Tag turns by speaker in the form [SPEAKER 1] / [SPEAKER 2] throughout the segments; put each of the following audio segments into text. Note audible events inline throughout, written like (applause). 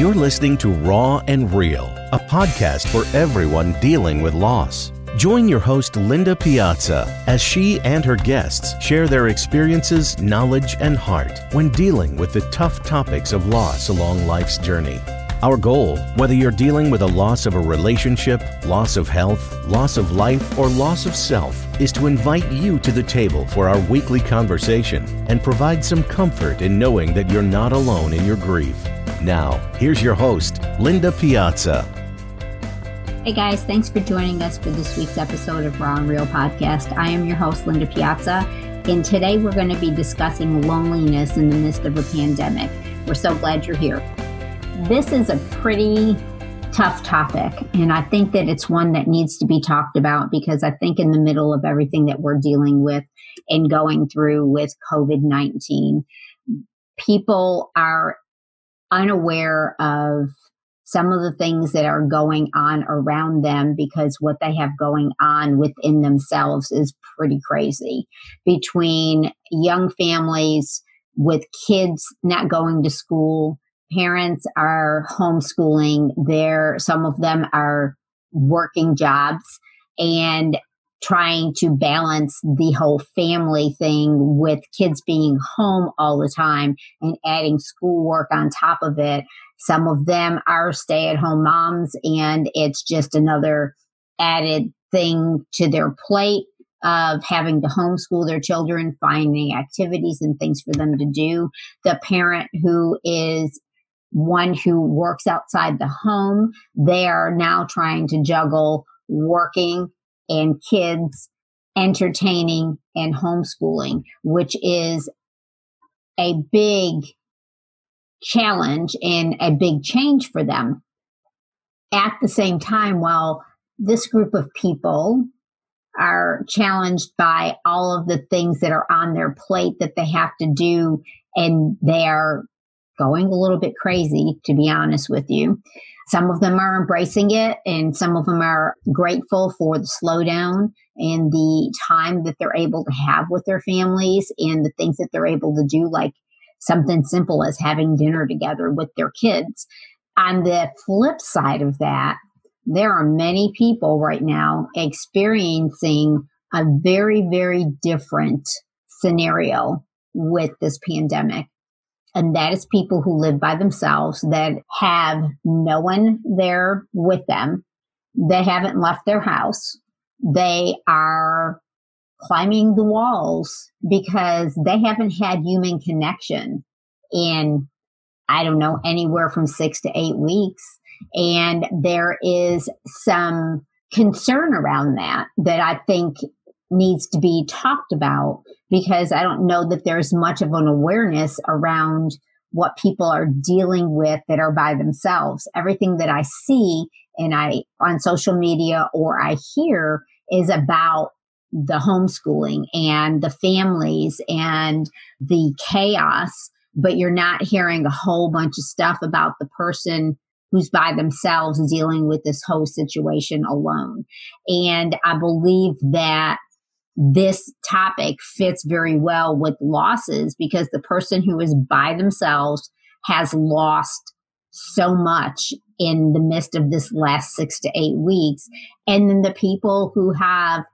[SPEAKER 1] You're listening to Raw and Real, a podcast for everyone dealing with loss. Join your host, Linda Piazza, as she and her guests share their experiences, knowledge, and heart when dealing with the tough topics of loss along life's journey. Our goal, whether you're dealing with a loss of a relationship, loss of health, loss of life, or loss of self, is to invite you to the table for our weekly conversation and provide some comfort in knowing that you're not alone in your grief. Now, here's your host, Linda Piazza.
[SPEAKER 2] Hey guys, thanks for joining us for this week's episode of Raw and Real Podcast. I am your host, Linda Piazza, and today we're going to be discussing loneliness in the midst of a pandemic. We're so glad you're here. This is a pretty tough topic, and I think that it's one that needs to be talked about because I think in the middle of everything that we're dealing with and going through with COVID 19, people are unaware of some of the things that are going on around them because what they have going on within themselves is pretty crazy. Between young families with kids not going to school, parents are homeschooling, there some of them are working jobs and trying to balance the whole family thing with kids being home all the time and adding schoolwork on top of it. Some of them are stay at home moms, and it's just another added thing to their plate of having to homeschool their children, finding activities and things for them to do. The parent who is one who works outside the home, they are now trying to juggle working and kids entertaining and homeschooling, which is a big challenge and a big change for them. At the same time, while this group of people are challenged by all of the things that are on their plate that they have to do, and they are going a little bit crazy, to be honest with you. Some of them are embracing it, and some of them are grateful for the slowdown and the time that they're able to have with their families and the things that they're able to do, like something simple as having dinner together with their kids. On the flip side of that, there are many people right now experiencing a very, very different scenario with this pandemic and that is people who live by themselves that have no one there with them. They haven't left their house. They are climbing the walls because they haven't had human connection in, I don't know, anywhere from six to eight weeks. And there is some concern around that that I think needs to be talked about because I don't know that there's much of an awareness around what people are dealing with that are by themselves. Everything that I see and I on social media or I hear is about the homeschooling and the families and the chaos, but you're not hearing a whole bunch of stuff about the person who's by themselves dealing with this whole situation alone. And I believe that this topic fits very well with losses because the person who is by themselves has lost so much in the midst of this last six to eight weeks. And then the people who have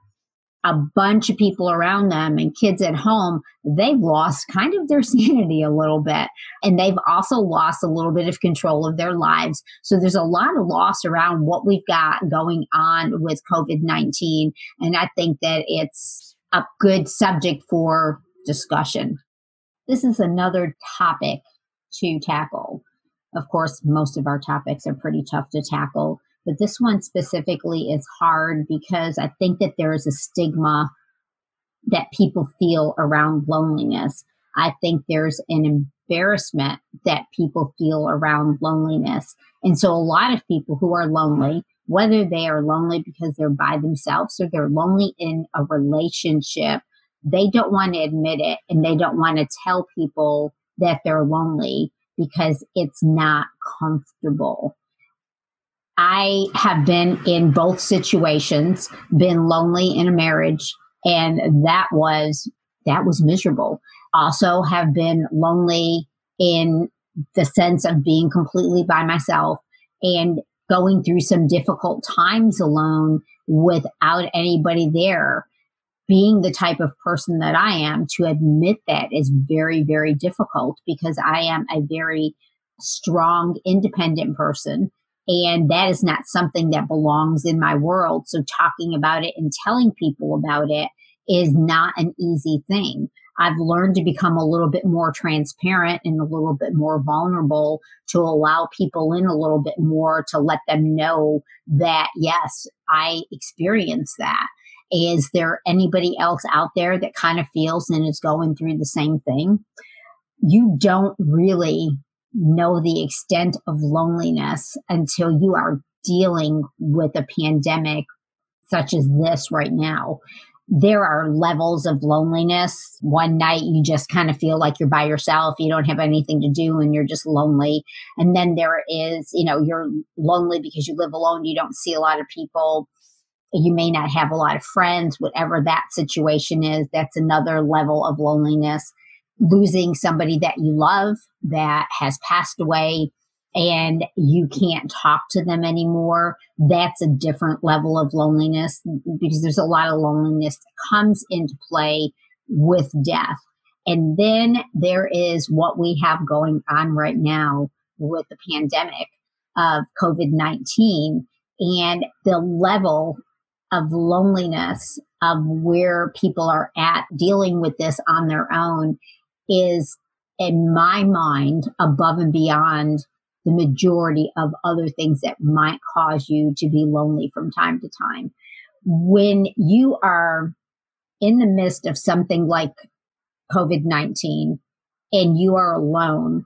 [SPEAKER 2] a bunch of people around them and kids at home, they've lost kind of their (laughs) sanity a little bit. And they've also lost a little bit of control of their lives. So there's a lot of loss around what we've got going on with COVID 19. And I think that it's a good subject for discussion. This is another topic to tackle. Of course, most of our topics are pretty tough to tackle but this one specifically is hard because I think that there is a stigma that people feel around loneliness. I think there's an embarrassment that people feel around loneliness. And so a lot of people who are lonely, whether they are lonely because they're by themselves or they're lonely in a relationship, they don't want to admit it and they don't want to tell people that they're lonely because it's not comfortable. I have been in both situations, been lonely in a marriage, and that was that was miserable. Also have been lonely in the sense of being completely by myself and going through some difficult times alone without anybody there. Being the type of person that I am, to admit that is very, very difficult because I am a very strong, independent person. And that is not something that belongs in my world. So talking about it and telling people about it is not an easy thing. I've learned to become a little bit more transparent and a little bit more vulnerable to allow people in a little bit more to let them know that, yes, I experience that. Is there anybody else out there that kind of feels and is going through the same thing? You don't really know the extent of loneliness until you are dealing with a pandemic such as this right now there are levels of loneliness. One night you just kind of feel like you're by yourself, you don't have anything to do, and you're just lonely. And then there is, you know, you're lonely because you live alone, you don't see a lot of people, you may not have a lot of friends, whatever that situation is, that's another level of loneliness. Losing somebody that you love that has passed away and you can't talk to them anymore, that's a different level of loneliness because there's a lot of loneliness that comes into play with death. And then there is what we have going on right now with the pandemic of COVID 19 and the level of loneliness of where people are at dealing with this on their own is, in my mind, above and beyond the majority of other things that might cause you to be lonely from time to time. When you are in the midst of something like COVID 19 and you are alone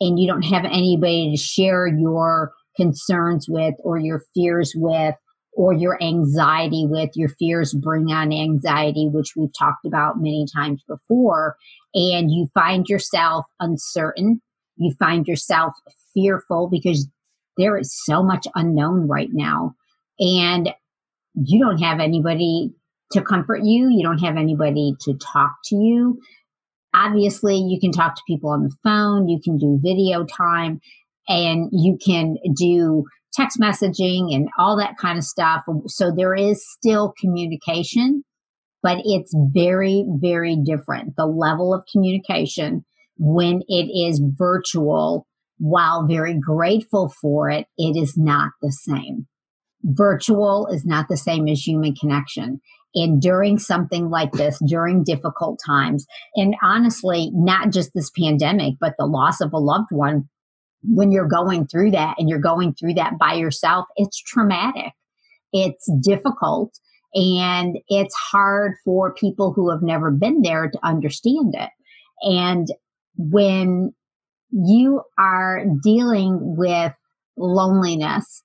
[SPEAKER 2] and you don't have anybody to share your concerns with or your fears with or your anxiety with, your fears bring on anxiety, which we've talked about many times before, and you find yourself uncertain, you find yourself fearful because there is so much unknown right now. And you don't have anybody to comfort you. You don't have anybody to talk to you. Obviously, you can talk to people on the phone, you can do video time, and you can do text messaging and all that kind of stuff. So there is still communication, but it's very, very different. The level of communication when it is virtual while very grateful for it, it is not the same. Virtual is not the same as human connection. And during something like this, during difficult times, and honestly, not just this pandemic, but the loss of a loved one, when you're going through that and you're going through that by yourself, it's traumatic. It's difficult and it's hard for people who have never been there to understand it. And when you are dealing with loneliness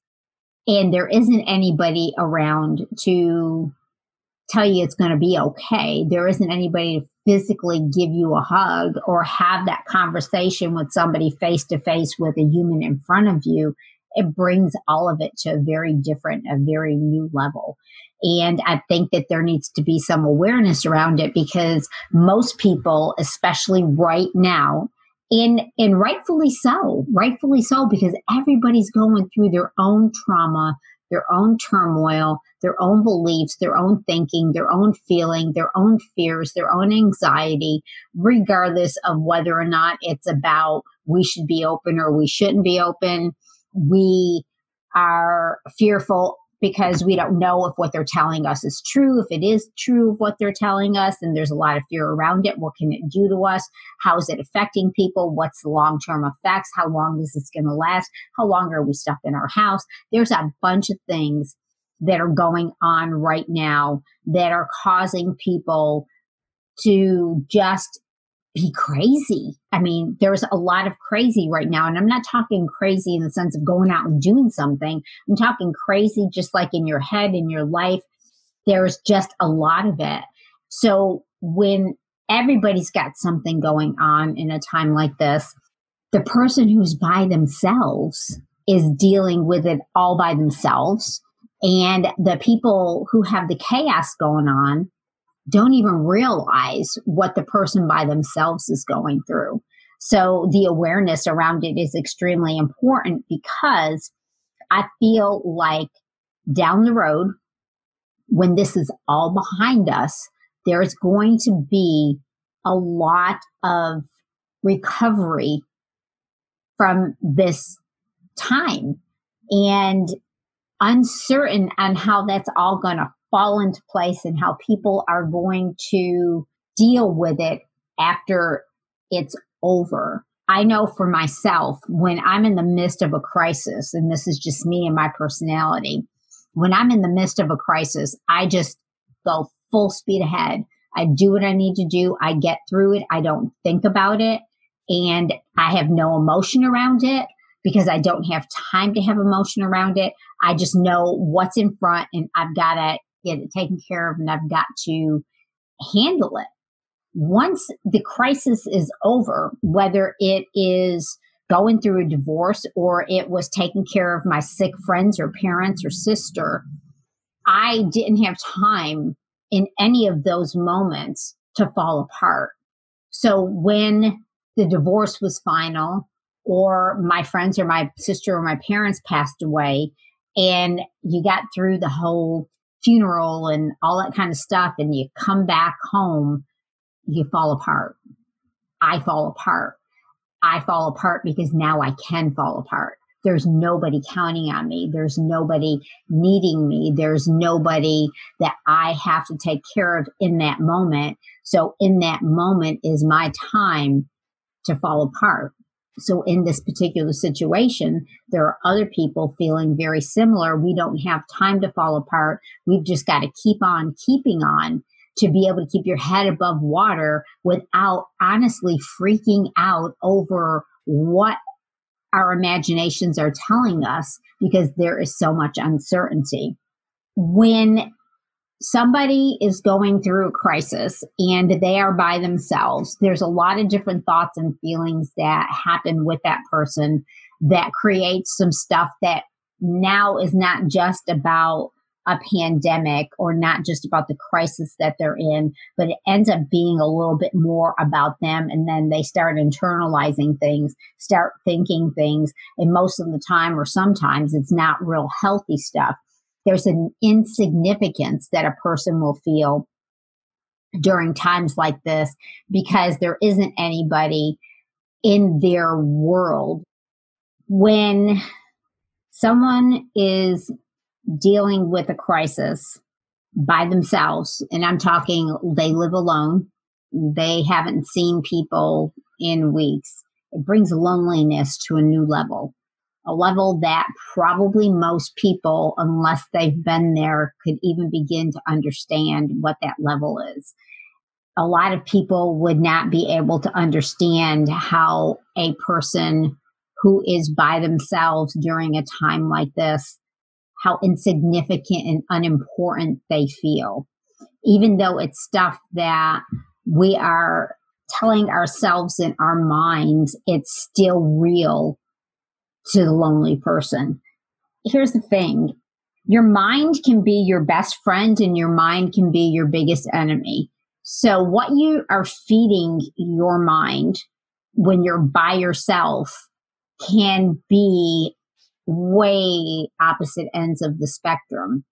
[SPEAKER 2] and there isn't anybody around to tell you it's going to be okay. There isn't anybody to physically give you a hug or have that conversation with somebody face to face with a human in front of you. It brings all of it to a very different, a very new level. And I think that there needs to be some awareness around it because most people, especially right now, and and rightfully so rightfully so because everybody's going through their own trauma their own turmoil their own beliefs their own thinking their own feeling their own fears their own anxiety regardless of whether or not it's about we should be open or we shouldn't be open. We are fearful because we don't know if what they're telling us is true. If it is true of what they're telling us, and there's a lot of fear around it, what can it do to us? How is it affecting people? What's the long term effects? How long is this going to last? How long are we stuck in our house? There's a bunch of things that are going on right now that are causing people to just be crazy. I mean, there's a lot of crazy right now. And I'm not talking crazy in the sense of going out and doing something. I'm talking crazy just like in your head, in your life. There's just a lot of it. So when everybody's got something going on in a time like this, the person who's by themselves is dealing with it all by themselves. And the people who have the chaos going on don't even realize what the person by themselves is going through. So the awareness around it is extremely important because I feel like down the road, when this is all behind us, there's going to be a lot of recovery from this time and uncertain on how that's all going to fall into place and how people are going to deal with it after it's over. I know for myself, when I'm in the midst of a crisis, and this is just me and my personality, when I'm in the midst of a crisis, I just go full speed ahead. I do what I need to do. I get through it. I don't think about it. And I have no emotion around it because I don't have time to have emotion around it. I just know what's in front and I've got to get it taken care of and I've got to handle it once the crisis is over, whether it is going through a divorce or it was taking care of my sick friends or parents or sister, I didn't have time in any of those moments to fall apart. So when the divorce was final, or my friends or my sister or my parents passed away, and you got through the whole funeral and all that kind of stuff, and you come back home you fall apart. I fall apart. I fall apart because now I can fall apart. There's nobody counting on me. There's nobody needing me. There's nobody that I have to take care of in that moment. So in that moment is my time to fall apart. So in this particular situation, there are other people feeling very similar. We don't have time to fall apart. We've just got to keep on keeping on to be able to keep your head above water without honestly freaking out over what our imaginations are telling us because there is so much uncertainty. When somebody is going through a crisis and they are by themselves, there's a lot of different thoughts and feelings that happen with that person that creates some stuff that now is not just about a pandemic or not just about the crisis that they're in, but it ends up being a little bit more about them. And then they start internalizing things, start thinking things. And most of the time, or sometimes, it's not real healthy stuff. There's an insignificance that a person will feel during times like this because there isn't anybody in their world. When someone is dealing with a crisis by themselves, and I'm talking they live alone, they haven't seen people in weeks, it brings loneliness to a new level, a level that probably most people, unless they've been there, could even begin to understand what that level is. A lot of people would not be able to understand how a person who is by themselves during a time like this how insignificant and unimportant they feel, even though it's stuff that we are telling ourselves in our minds, it's still real to the lonely person. Here's the thing your mind can be your best friend and your mind can be your biggest enemy. So, what you are feeding your mind when you're by yourself can be way opposite ends of the spectrum.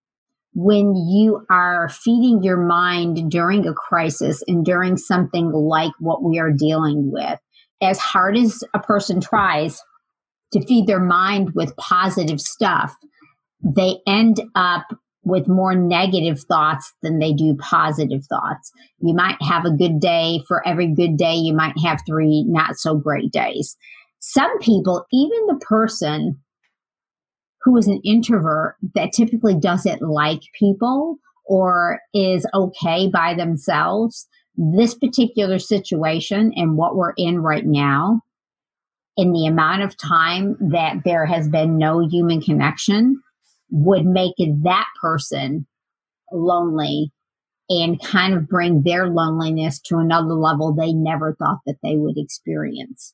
[SPEAKER 2] When you are feeding your mind during a crisis and during something like what we are dealing with, as hard as a person tries to feed their mind with positive stuff, they end up with more negative thoughts than they do positive thoughts. You might have a good day. For every good day, you might have three not so great days. Some people, even the person who is an introvert that typically doesn't like people or is okay by themselves, this particular situation and what we're in right now, in the amount of time that there has been no human connection, would make that person lonely and kind of bring their loneliness to another level they never thought that they would experience.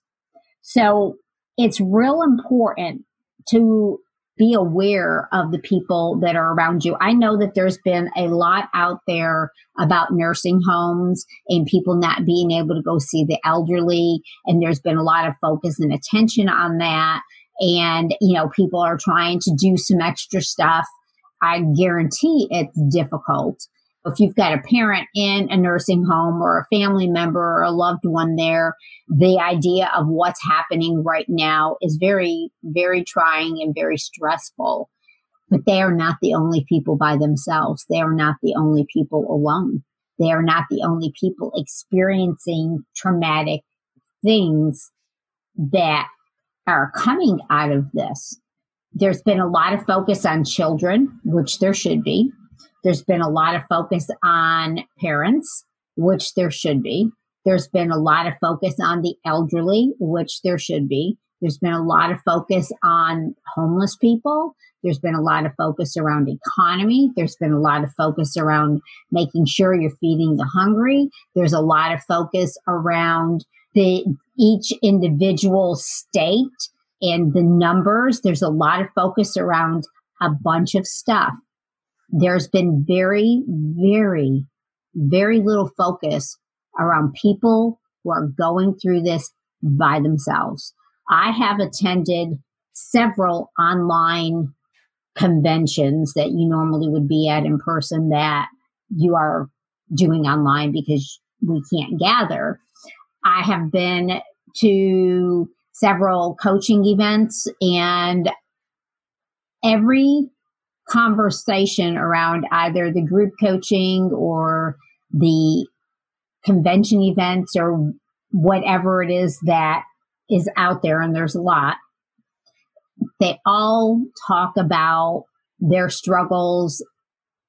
[SPEAKER 2] So it's real important to be aware of the people that are around you. I know that there's been a lot out there about nursing homes and people not being able to go see the elderly. And there's been a lot of focus and attention on that. And, you know, people are trying to do some extra stuff. I guarantee it's difficult. If you've got a parent in a nursing home or a family member or a loved one there, the idea of what's happening right now is very, very trying and very stressful. But they are not the only people by themselves. They are not the only people alone. They are not the only people experiencing traumatic things that are coming out of this. There's been a lot of focus on children, which there should be. There's been a lot of focus on parents, which there should be. There's been a lot of focus on the elderly, which there should be. There's been a lot of focus on homeless people. There's been a lot of focus around economy. There's been a lot of focus around making sure you're feeding the hungry. There's a lot of focus around the each individual state and the numbers. There's a lot of focus around a bunch of stuff there's been very, very, very little focus around people who are going through this by themselves. I have attended several online conventions that you normally would be at in person that you are doing online because we can't gather. I have been to several coaching events and every conversation around either the group coaching or the convention events or whatever it is that is out there, and there's a lot, they all talk about their struggles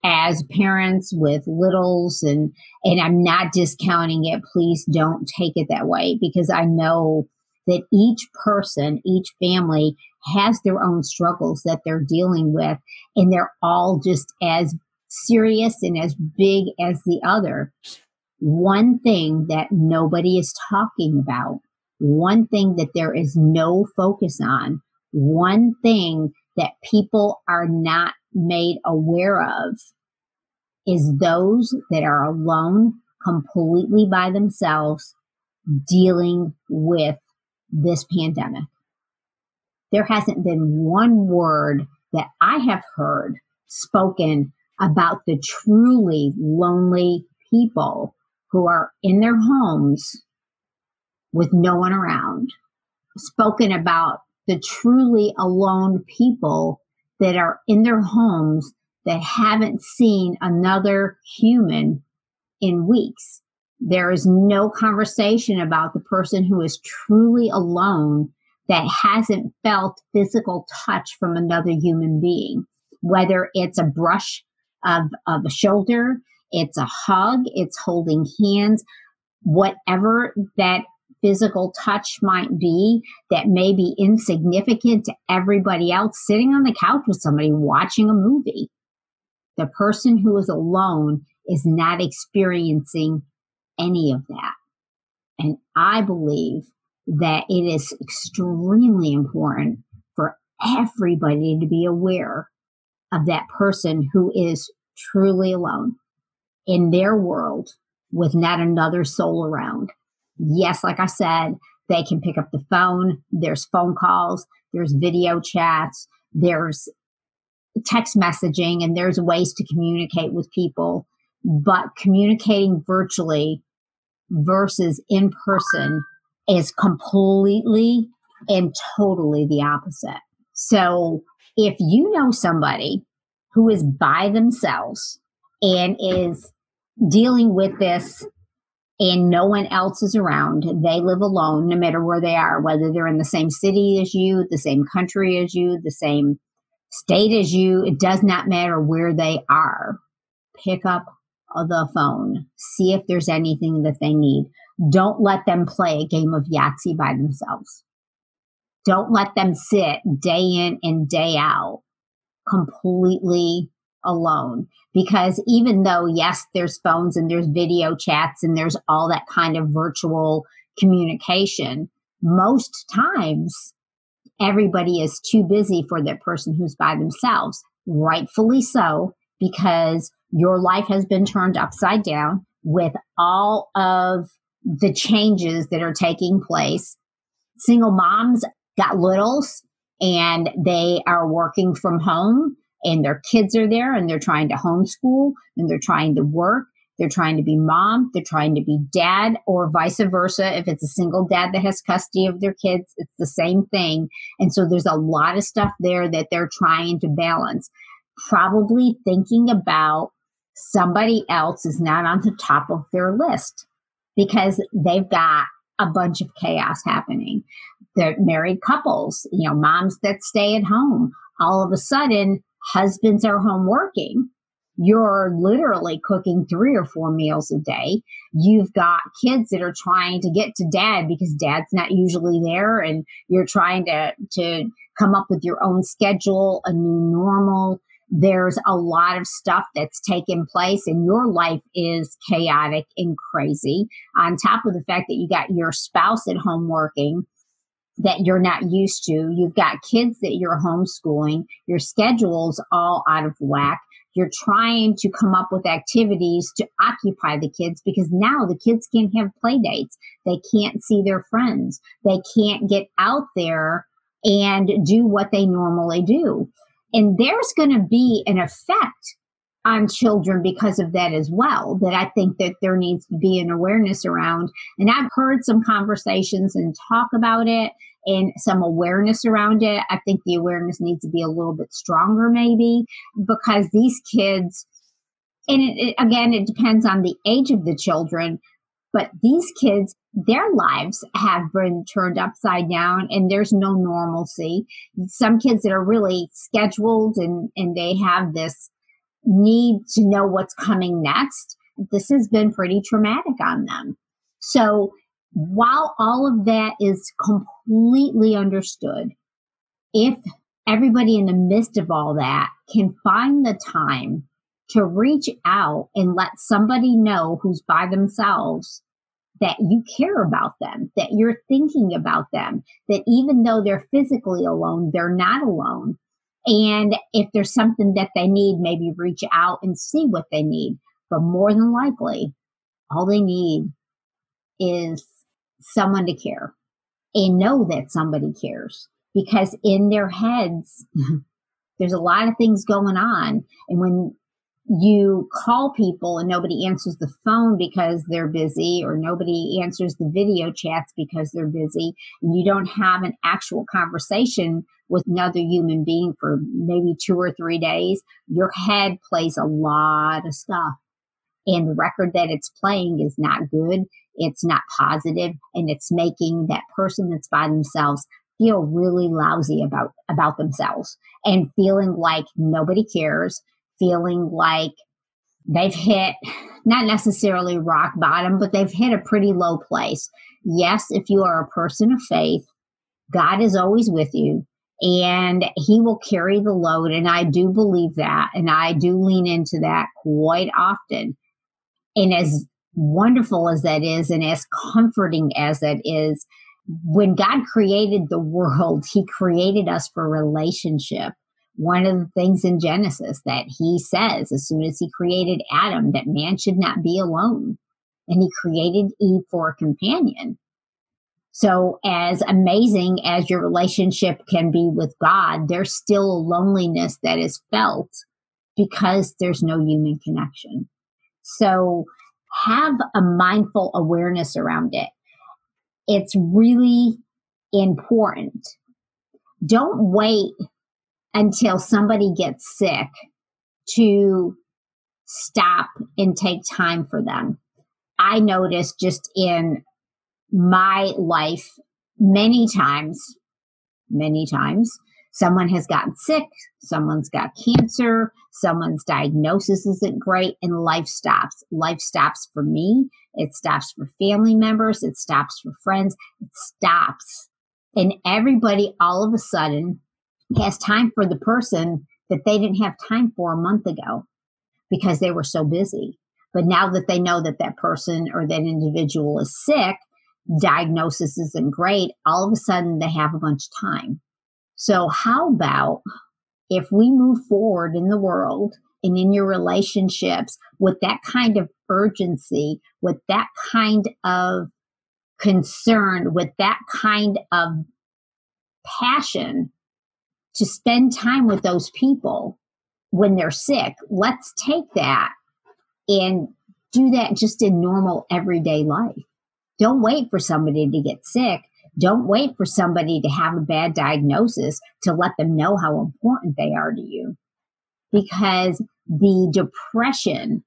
[SPEAKER 2] as parents with littles and and I'm not discounting it. Please don't take it that way because I know that each person each family has their own struggles that they're dealing with, and they're all just as serious and as big as the other. One thing that nobody is talking about, one thing that there is no focus on, one thing that people are not made aware of is those that are alone, completely by themselves, dealing with this pandemic there hasn't been one word that I have heard spoken about the truly lonely people who are in their homes with no one around, spoken about the truly alone people that are in their homes that haven't seen another human in weeks. There is no conversation about the person who is truly alone that hasn't felt physical touch from another human being, whether it's a brush of, of a shoulder, it's a hug, it's holding hands, whatever that physical touch might be that may be insignificant to everybody else sitting on the couch with somebody watching a movie. The person who is alone is not experiencing any of that. And I believe that it is extremely important for everybody to be aware of that person who is truly alone in their world with not another soul around. Yes, like I said, they can pick up the phone. There's phone calls, there's video chats, there's text messaging, and there's ways to communicate with people. But communicating virtually versus in person is completely and totally the opposite. So if you know somebody who is by themselves and is dealing with this and no one else is around, they live alone no matter where they are, whether they're in the same city as you, the same country as you, the same state as you, it does not matter where they are. Pick up the phone, see if there's anything that they need. Don't let them play a game of Yahtzee by themselves. Don't let them sit day in and day out completely alone. Because even though, yes, there's phones and there's video chats and there's all that kind of virtual communication, most times everybody is too busy for that person who's by themselves. Rightfully so, because your life has been turned upside down with all of the changes that are taking place. Single moms got littles and they are working from home and their kids are there and they're trying to homeschool and they're trying to work. They're trying to be mom, they're trying to be dad, or vice versa. If it's a single dad that has custody of their kids, it's the same thing. And so there's a lot of stuff there that they're trying to balance. Probably thinking about somebody else is not on the top of their list because they've got a bunch of chaos happening. They're married couples, you know, moms that stay at home. All of a sudden, husbands are home working. You're literally cooking three or four meals a day. You've got kids that are trying to get to dad because dad's not usually there and you're trying to, to come up with your own schedule, a new normal there's a lot of stuff that's taken place and your life is chaotic and crazy. On top of the fact that you got your spouse at home working that you're not used to you've got kids that you're homeschooling your schedule's all out of whack. You're trying to come up with activities to occupy the kids because now the kids can't have play dates. They can't see their friends. They can't get out there and do what they normally do and there's going to be an effect on children because of that as well that I think that there needs to be an awareness around. And I've heard some conversations and talk about it and some awareness around it. I think the awareness needs to be a little bit stronger maybe because these kids and it, it, again it depends on the age of the children but these kids, their lives have been turned upside down and there's no normalcy. Some kids that are really scheduled and, and they have this need to know what's coming next. This has been pretty traumatic on them. So while all of that is completely understood, if everybody in the midst of all that can find the time to reach out and let somebody know who's by themselves that you care about them, that you're thinking about them, that even though they're physically alone, they're not alone. And if there's something that they need, maybe reach out and see what they need. But more than likely, all they need is someone to care and know that somebody cares because in their heads, mm-hmm. there's a lot of things going on. And when you call people and nobody answers the phone because they're busy or nobody answers the video chats because they're busy and you don't have an actual conversation with another human being for maybe two or three days, your head plays a lot of stuff. And the record that it's playing is not good. It's not positive and it's making that person that's by themselves feel really lousy about, about themselves and feeling like nobody cares feeling like they've hit not necessarily rock bottom, but they've hit a pretty low place. Yes, if you are a person of faith, God is always with you and he will carry the load. And I do believe that. And I do lean into that quite often. And as wonderful as that is, and as comforting as that is, when God created the (laughs) world, he created us for relationship one of the things in Genesis that he says as soon as he created Adam that man should not be alone. And he created Eve for a companion. So, as amazing as your relationship can be with God, there's still a loneliness that is felt because there's no human connection. So, have a mindful awareness around it. It's really important. Don't wait until somebody gets sick to stop and take time for them. I noticed just in my life many times, many times, someone has gotten sick, someone's got cancer, someone's diagnosis isn't great, and life stops. Life stops for me, it stops for family members, it stops for friends, it stops. And everybody all of a sudden has time for the person that they didn't have time for a month ago because they were so busy. But now that they know that that person or that individual is sick, diagnosis isn't great, all of a sudden they have a bunch of time. So, how about if we move forward in the world and in your relationships with that kind of urgency, with that kind of concern, with that kind of passion to spend time with those people when they're sick. Let's take that and do that just in normal everyday life. Don't wait for somebody to get sick. Don't wait for somebody to have a bad diagnosis to let them know how important they are to you. Because the depression,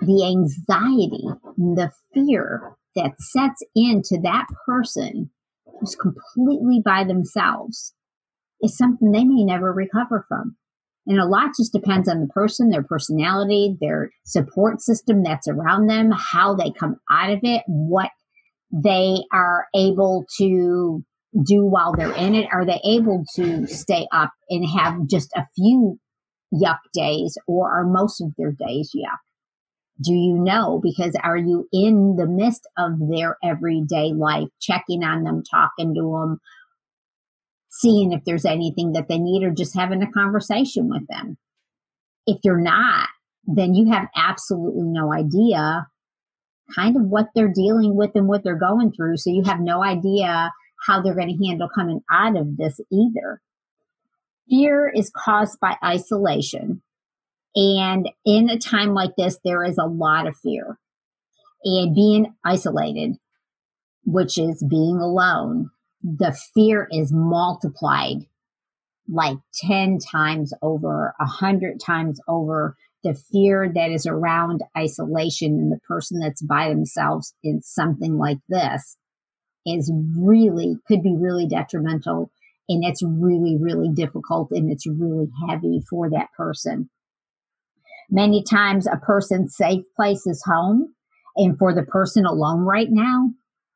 [SPEAKER 2] the anxiety, the fear that sets into that person who's completely by themselves is something they may never recover from. And a lot just depends on the person, their personality, their support system that's around them, how they come out of it, what they are able to do while they're in it. Are they able to stay up and have just a few yuck days, or are most of their days yuck? Do you know? Because are you in the midst of their everyday life, checking on them, talking to them, seeing if there's anything that they need, or just having a conversation with them? If you're not, then you have absolutely no idea kind of what they're dealing with and what they're going through. So you have no idea how they're going to handle coming out of this either. Fear is caused by isolation. And in a time like this, there is a lot of fear. And being isolated, which is being alone, the fear is multiplied like 10 times over, 100 times over. The fear that is around isolation and the person that's by themselves in something like this is really, could be really detrimental. And it's really, really difficult and it's really heavy for that person. Many times a person's safe place is home. And for the person alone right now,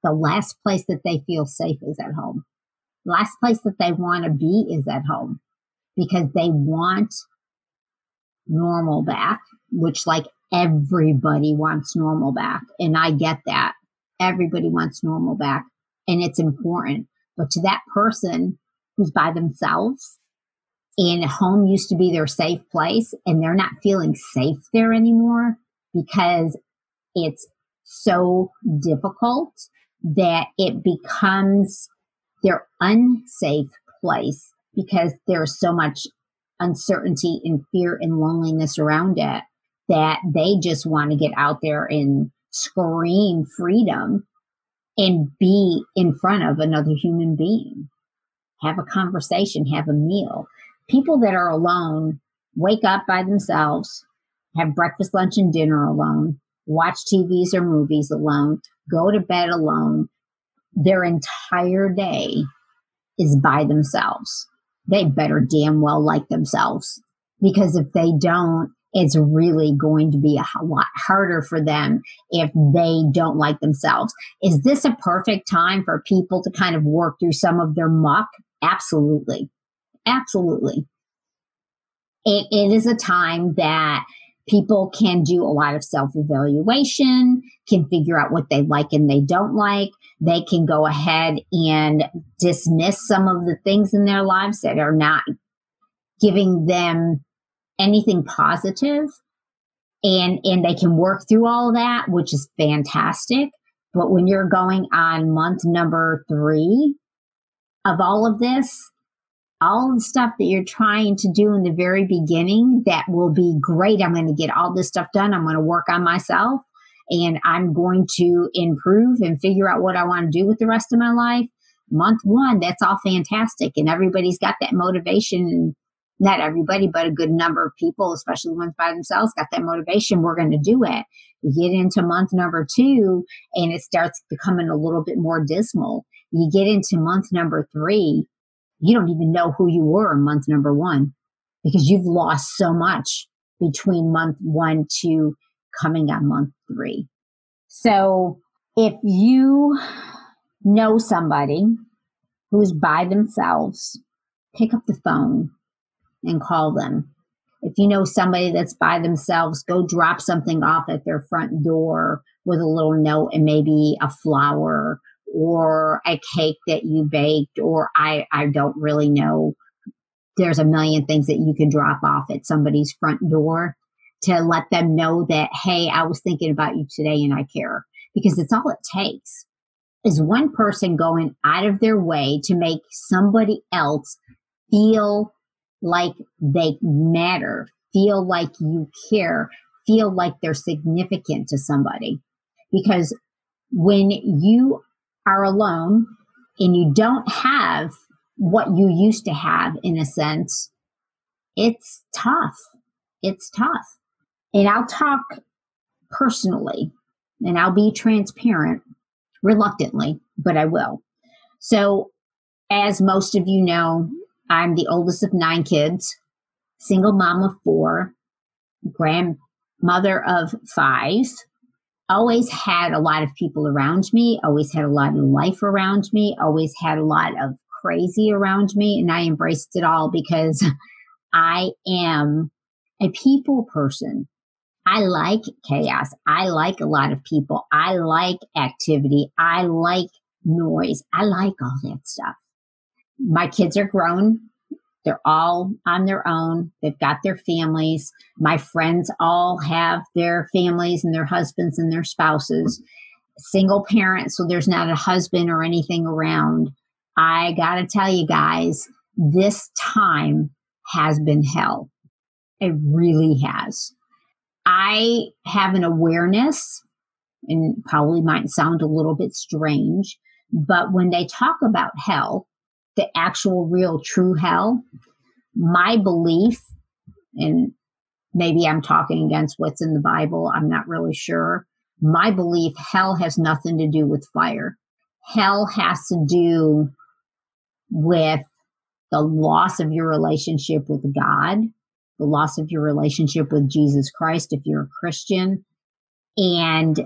[SPEAKER 2] the last place that they feel safe is at home. Last place that they want to be is at home because they want normal back, which like everybody wants normal back. And I get that. Everybody wants normal back and it's important. But to that person who's by themselves and home used to be their safe place and they're not feeling safe there anymore because it's so difficult that it becomes their unsafe place because there's so much uncertainty and fear and loneliness around it that they just want to get out there and scream freedom and be in front of another human being. Have a conversation, have a meal people that are alone wake up by themselves, have breakfast, lunch, and dinner alone, watch TVs or movies alone, go to bed alone. Their entire day is by themselves. They better damn well like themselves because if they don't, it's really going to be a lot harder for them if they don't like themselves. Is this a perfect time for people to kind of work through some of their muck? Absolutely. Absolutely. It, it is a time that people can do a lot of self evaluation, can figure out what they like and they don't like. They can go ahead and dismiss some of the things in their lives that are not giving them anything positive and and they can work through all that which is fantastic but when you're going on month number 3 of all of this all the stuff that you're trying to do in the very beginning that will be great. I'm going to get all this stuff done. I'm going to work on myself and I'm going to improve and figure out what I want to do with the rest of my life. Month one, that's all fantastic. And everybody's got that motivation. Not everybody, but a good number of people, especially the ones by themselves, got that motivation. We're going to do it. You get into month number two and it starts becoming a little bit more dismal. You get into month number three you don't even know who you were in month number one because you've lost so much between month one to coming on month three. So if you know somebody who's by themselves, pick up the phone and call them. If you know somebody that's by themselves, go drop something off at their front door with a little note and maybe a flower or a cake that you baked, or I, I don't really know there's a million things that you can drop off at somebody's front door to let them know that, hey, I was thinking about you today and I care. Because it's all it takes is one person going out of their way to make somebody else feel like they matter, feel like you care, feel like they're significant to somebody. Because when you are alone and you don't have what you used to have in a sense, it's tough. It's tough. And I'll talk personally and I'll be transparent reluctantly, but I will. So, as most of you know, I'm the oldest of nine kids, single mom of four, grandmother of five, always had a lot of people around me, always had a lot of life around me, always had a lot of crazy around me, and I embraced it all because (laughs) I am a people person. I like chaos. I like a lot of people. I like activity. I like noise. I like all that stuff. My kids are grown. They're all on their own. They've got their families. My friends all have their families and their husbands and their spouses. Single parents, so there's not a husband or anything around. I got to tell you guys, this time has been hell. It really has. I have an awareness, and probably might sound a little bit strange, but when they talk about hell, the actual, real, true hell, my belief, and maybe I'm talking against what's in the Bible, I'm not really sure. My belief, hell has nothing to do with fire. Hell has to do with the loss of your relationship with God, the loss of your relationship with Jesus Christ if you're a Christian, and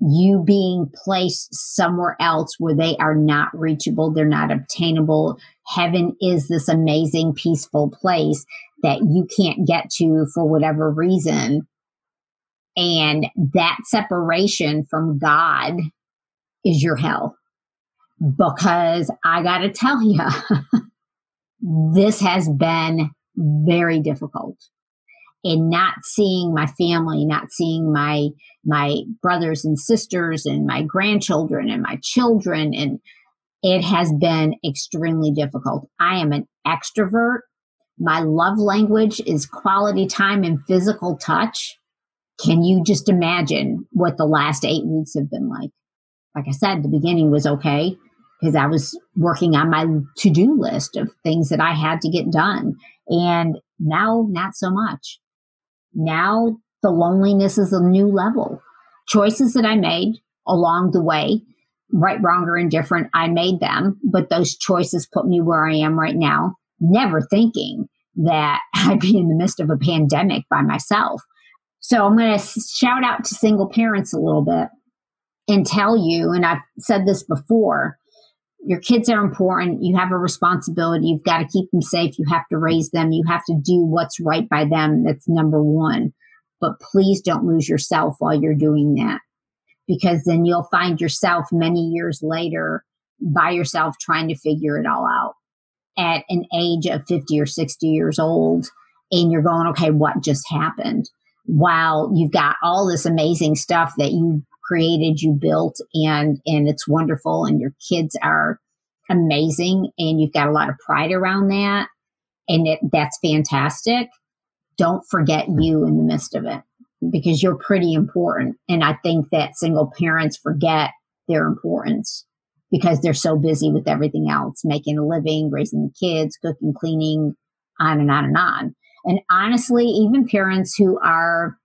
[SPEAKER 2] you being placed somewhere else where they are not reachable, they're not obtainable. Heaven is this amazing, peaceful place that you can't get to for whatever reason. And that separation from God is your hell. Because I got to tell you, (laughs) this has been very difficult in not seeing my family, not seeing my my brothers and sisters and my grandchildren and my children and it has been extremely difficult. I am an extrovert. My love language is quality time and physical touch. Can you just imagine what the last 8 weeks have been like? Like I said, the beginning was okay because I was working on my to do list of things that I had to get done. And now, not so much. Now, the loneliness is a new level. Choices that I made along the way, right, wrong, or indifferent, I made them, but those choices put me where I am right now, never thinking that (laughs) I'd be in the midst of a pandemic by myself. So I'm going to shout out to single parents a little bit and tell you, and I've said this before, your kids are important. You have a responsibility. You've got to keep them safe. You have to raise them. You have to do what's right by them. That's number one. But please don't lose yourself while you're doing that because then you'll find yourself many years later by yourself trying to figure it all out at an age of 50 or 60 years old. And you're going, okay, what just happened? While you've got all this amazing stuff that you created, you built, and and it's wonderful, and your kids are amazing, and you've got a lot of pride around that, and it, that's fantastic. Don't forget you in the midst of it because you're pretty important, and I think that single parents forget their importance because they're so busy with everything else, making a living, raising the kids, cooking, cleaning, on and on and on. And honestly, even parents who are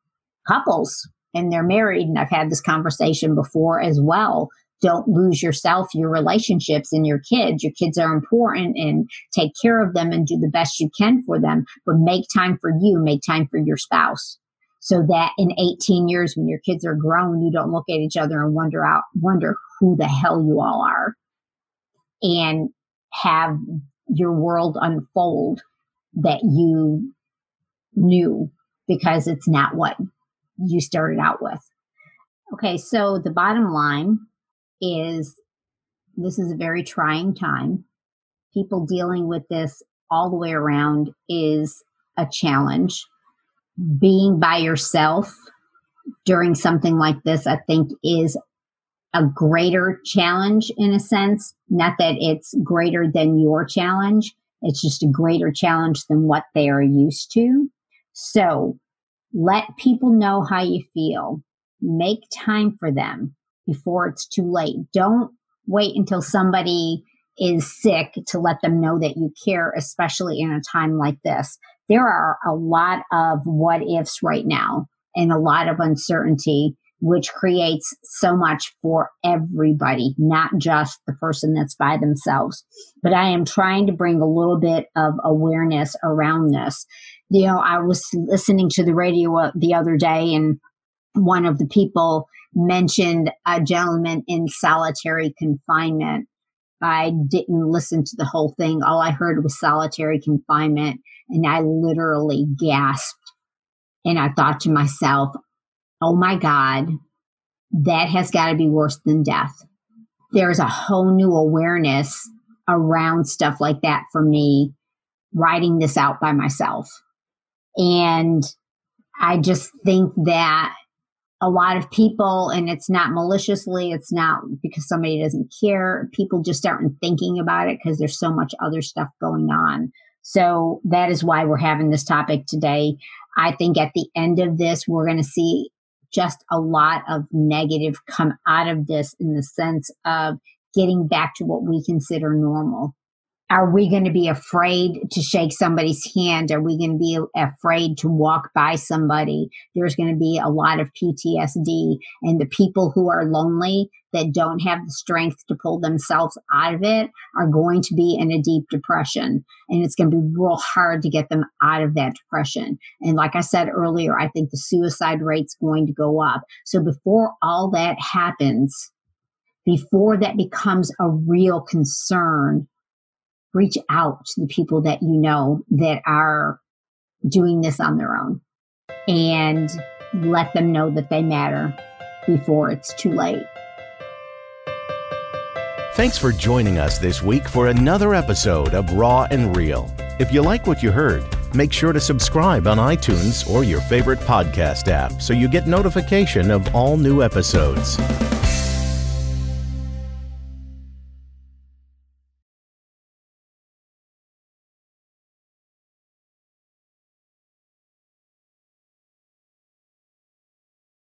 [SPEAKER 2] couples and they're married, and I've had this conversation before as well. Don't lose yourself, your relationships, and your kids. Your kids are important and take care of them and do the best you can for them, but make time for you, make time for your spouse. So that in 18 years, when your kids are grown, you don't look at each other and wonder out, wonder who the hell you all are and have your world unfold that you knew because it's not what you started out with. Okay, so the bottom line is this is a very trying time. People dealing with this all the way around is a challenge. Being by yourself during something like this, I think, is a greater challenge in a sense. Not that it's greater than your challenge, it's just a greater challenge than what they are used to. So let people know how you feel. Make time for them before it's too late. Don't wait until somebody is sick to let them know that you care, especially in a time like this. There are a lot of what ifs right now and a lot of uncertainty, which creates so much for everybody, not just the person that's by themselves. But I am trying to bring a little bit of awareness around this. You know, I was listening to the radio uh, the other day and one of the people mentioned a gentleman in solitary confinement I didn't listen to the whole thing. All I heard was solitary confinement, and I literally gasped. And I thought to myself, oh my God, that has got to be worse than death. There's a whole new awareness around stuff like that for me, writing this out by myself. And I just think that a lot of people, and it's not maliciously, it's not because somebody doesn't care. People just aren't thinking about it because there's so much other stuff going on. So that is why we're having this topic today. I think at the end of this, we're going to see just a lot of negative come out of this in the sense of getting back to what we consider normal are we going to be afraid to shake somebody's hand? Are we going to be afraid to walk by somebody? There's going to be a lot of PTSD. And the people who are lonely that don't have the strength to pull themselves out of it are going to be in a deep depression. And it's going to be real hard to get them out of that depression. And like I said earlier, I think the suicide rate's going to go up. So before all that happens, before that becomes a real concern, reach out to the people that you know that are doing this on their own and let them know that they matter before it's too late.
[SPEAKER 1] Thanks for joining us this week for another episode of Raw and Real. If you like what you heard, make sure to subscribe on iTunes or your favorite podcast app so you get notification of all new episodes.